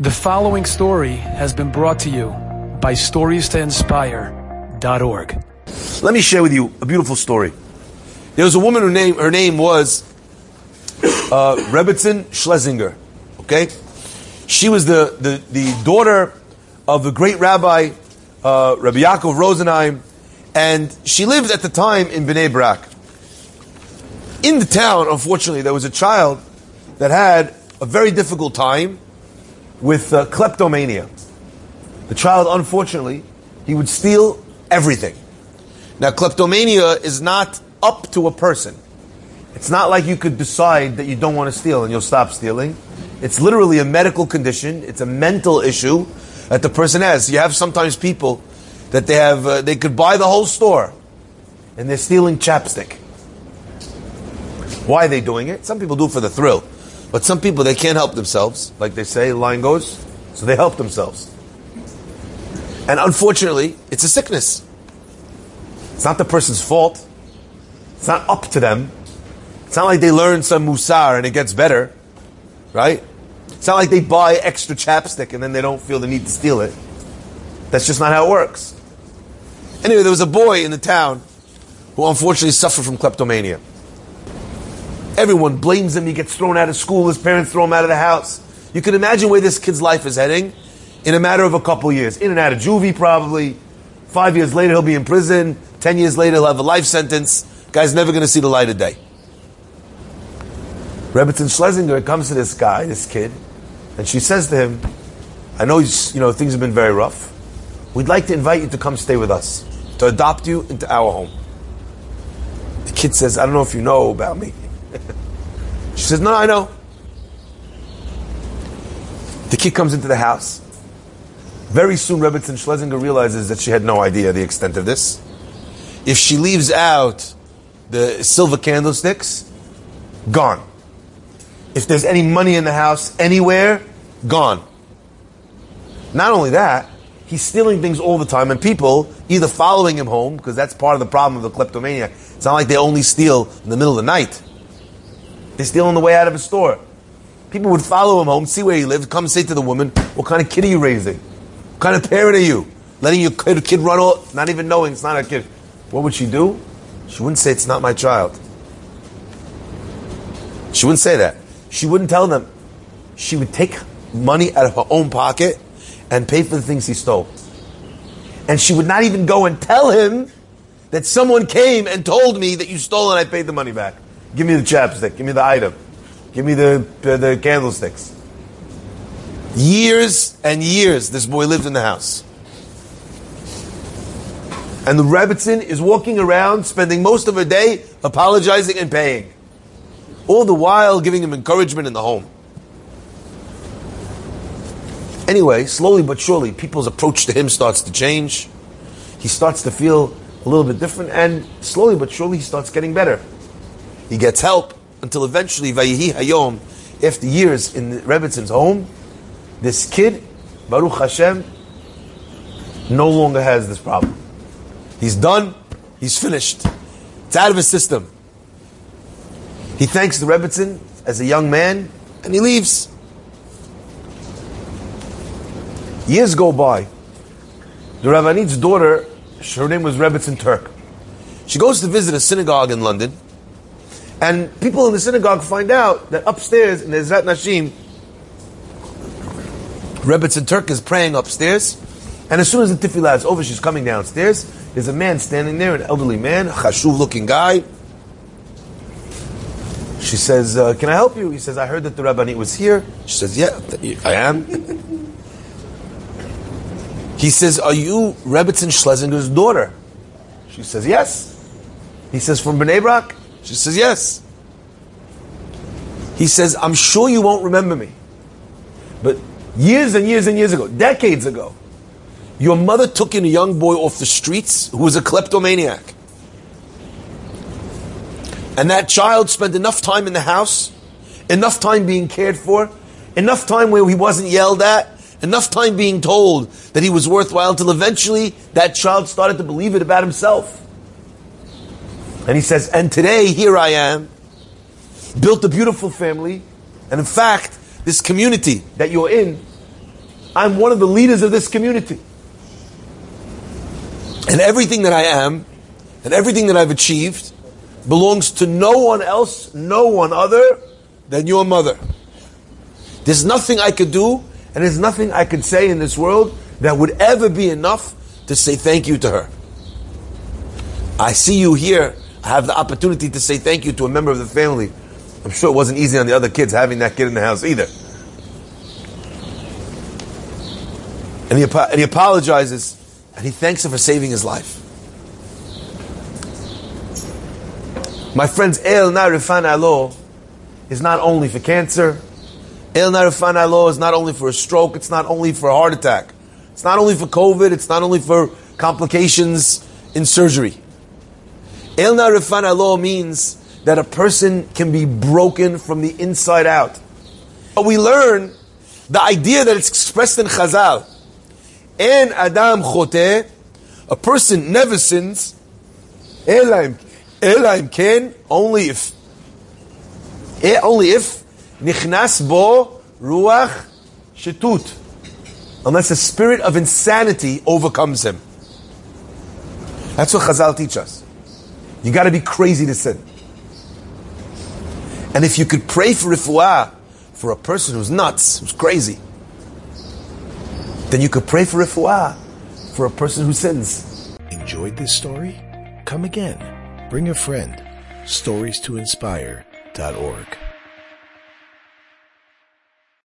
The following story has been brought to you by StoriesToInspire.org. Let me share with you a beautiful story. There was a woman who name her name was uh, Rebbitzin Schlesinger. Okay, she was the, the, the daughter of the great rabbi uh, Rabbi Yaakov Rosenheim, and she lived at the time in Bnei Brak. In the town, unfortunately, there was a child that had a very difficult time with uh, kleptomania. The child, unfortunately, he would steal everything. Now, kleptomania is not up to a person. It's not like you could decide that you don't want to steal and you'll stop stealing. It's literally a medical condition. It's a mental issue that the person has. You have sometimes people that they have, uh, they could buy the whole store and they're stealing chapstick. Why are they doing it? Some people do it for the thrill. But some people, they can't help themselves. Like they say, line goes, so they help themselves. And unfortunately, it's a sickness. It's not the person's fault. It's not up to them. It's not like they learn some musar and it gets better, right? It's not like they buy extra chapstick and then they don't feel the need to steal it. That's just not how it works. Anyway, there was a boy in the town who unfortunately suffered from kleptomania. Everyone blames him. He gets thrown out of school. His parents throw him out of the house. You can imagine where this kid's life is heading in a matter of a couple years. In and out of juvie, probably. Five years later, he'll be in prison. Ten years later, he'll have a life sentence. Guy's never going to see the light of day. Rebbitzin Schlesinger comes to this guy, this kid, and she says to him, I know you know things have been very rough. We'd like to invite you to come stay with us, to adopt you into our home. The kid says, I don't know if you know about me. She says, No, I know. The kid comes into the house. Very soon, Rebbitzin Schlesinger realizes that she had no idea the extent of this. If she leaves out the silver candlesticks, gone. If there's any money in the house anywhere, gone. Not only that, he's stealing things all the time, and people either following him home, because that's part of the problem of the kleptomania. It's not like they only steal in the middle of the night. They steal on the way out of a store. People would follow him home, see where he lives, come say to the woman, What kind of kid are you raising? What kind of parent are you? Letting your kid, kid run all, not even knowing it's not a kid. What would she do? She wouldn't say it's not my child. She wouldn't say that. She wouldn't tell them. She would take money out of her own pocket and pay for the things he stole. And she would not even go and tell him that someone came and told me that you stole and I paid the money back. Give me the chapstick. Give me the item. Give me the, the candlesticks. Years and years this boy lived in the house. And the Rebbitzin is walking around, spending most of her day apologizing and paying. All the while giving him encouragement in the home. Anyway, slowly but surely, people's approach to him starts to change. He starts to feel a little bit different, and slowly but surely, he starts getting better. He gets help until eventually, Vayihi Hayom, after years in the Rebbitzin's home, this kid, Baruch Hashem, no longer has this problem. He's done. He's finished. It's out of his system. He thanks the Rebbitzin as a young man, and he leaves. Years go by. The Rabbanit's daughter, her name was Rebbitzin Turk. She goes to visit a synagogue in London, and people in the synagogue find out that upstairs in the Ezrat Nashim, Rebbitzin Turk is praying upstairs, and as soon as the tefillah is over, she's coming downstairs. There's a man standing there, an elderly man, a chashuv looking guy. She says, uh, Can I help you? He says, I heard that the Rabbanit was here. She says, Yeah, I am. he says, Are you Rebbitzin Schlesinger's daughter? She says, Yes. He says, From Bnei Brak? She says, Yes. He says, I'm sure you won't remember me. But years and years and years ago, decades ago, your mother took in a young boy off the streets who was a kleptomaniac. And that child spent enough time in the house, enough time being cared for, enough time where he wasn't yelled at, enough time being told that he was worthwhile until eventually that child started to believe it about himself. And he says, and today here I am, built a beautiful family, and in fact, this community that you're in I'm one of the leaders of this community. And everything that I am, and everything that I've achieved, belongs to no one else, no one other than your mother. There's nothing I could do, and there's nothing I could say in this world that would ever be enough to say thank you to her. I see you here. I have the opportunity to say thank you to a member of the family. I'm sure it wasn't easy on the other kids having that kid in the house either. And he, and he apologizes and he thanks her for saving his life. My friends, El Na Refa Na La is not only for cancer. El Na Refa Na La is not only for a stroke. It's not only for a heart attack. It's not only for COVID. It's not only for complications in surgery. El Na Refa Na La means that a person can be broken from the inside out. But we learn the idea that it's expressed in Chazal. En Adam Chote, a person never sins. Elaim Elaim ken, only if. Only if. Nichnas bo ruach shetut. Unless a spirit of insanity overcomes him. That's what Chazal teach us. You got to be crazy to sin. And if you could pray for refuah for a person who's nuts, who's crazy, then you could pray for refuah for a person who sins. Enjoyed this story? Come again. Bring a friend. StoriesToInspire.org.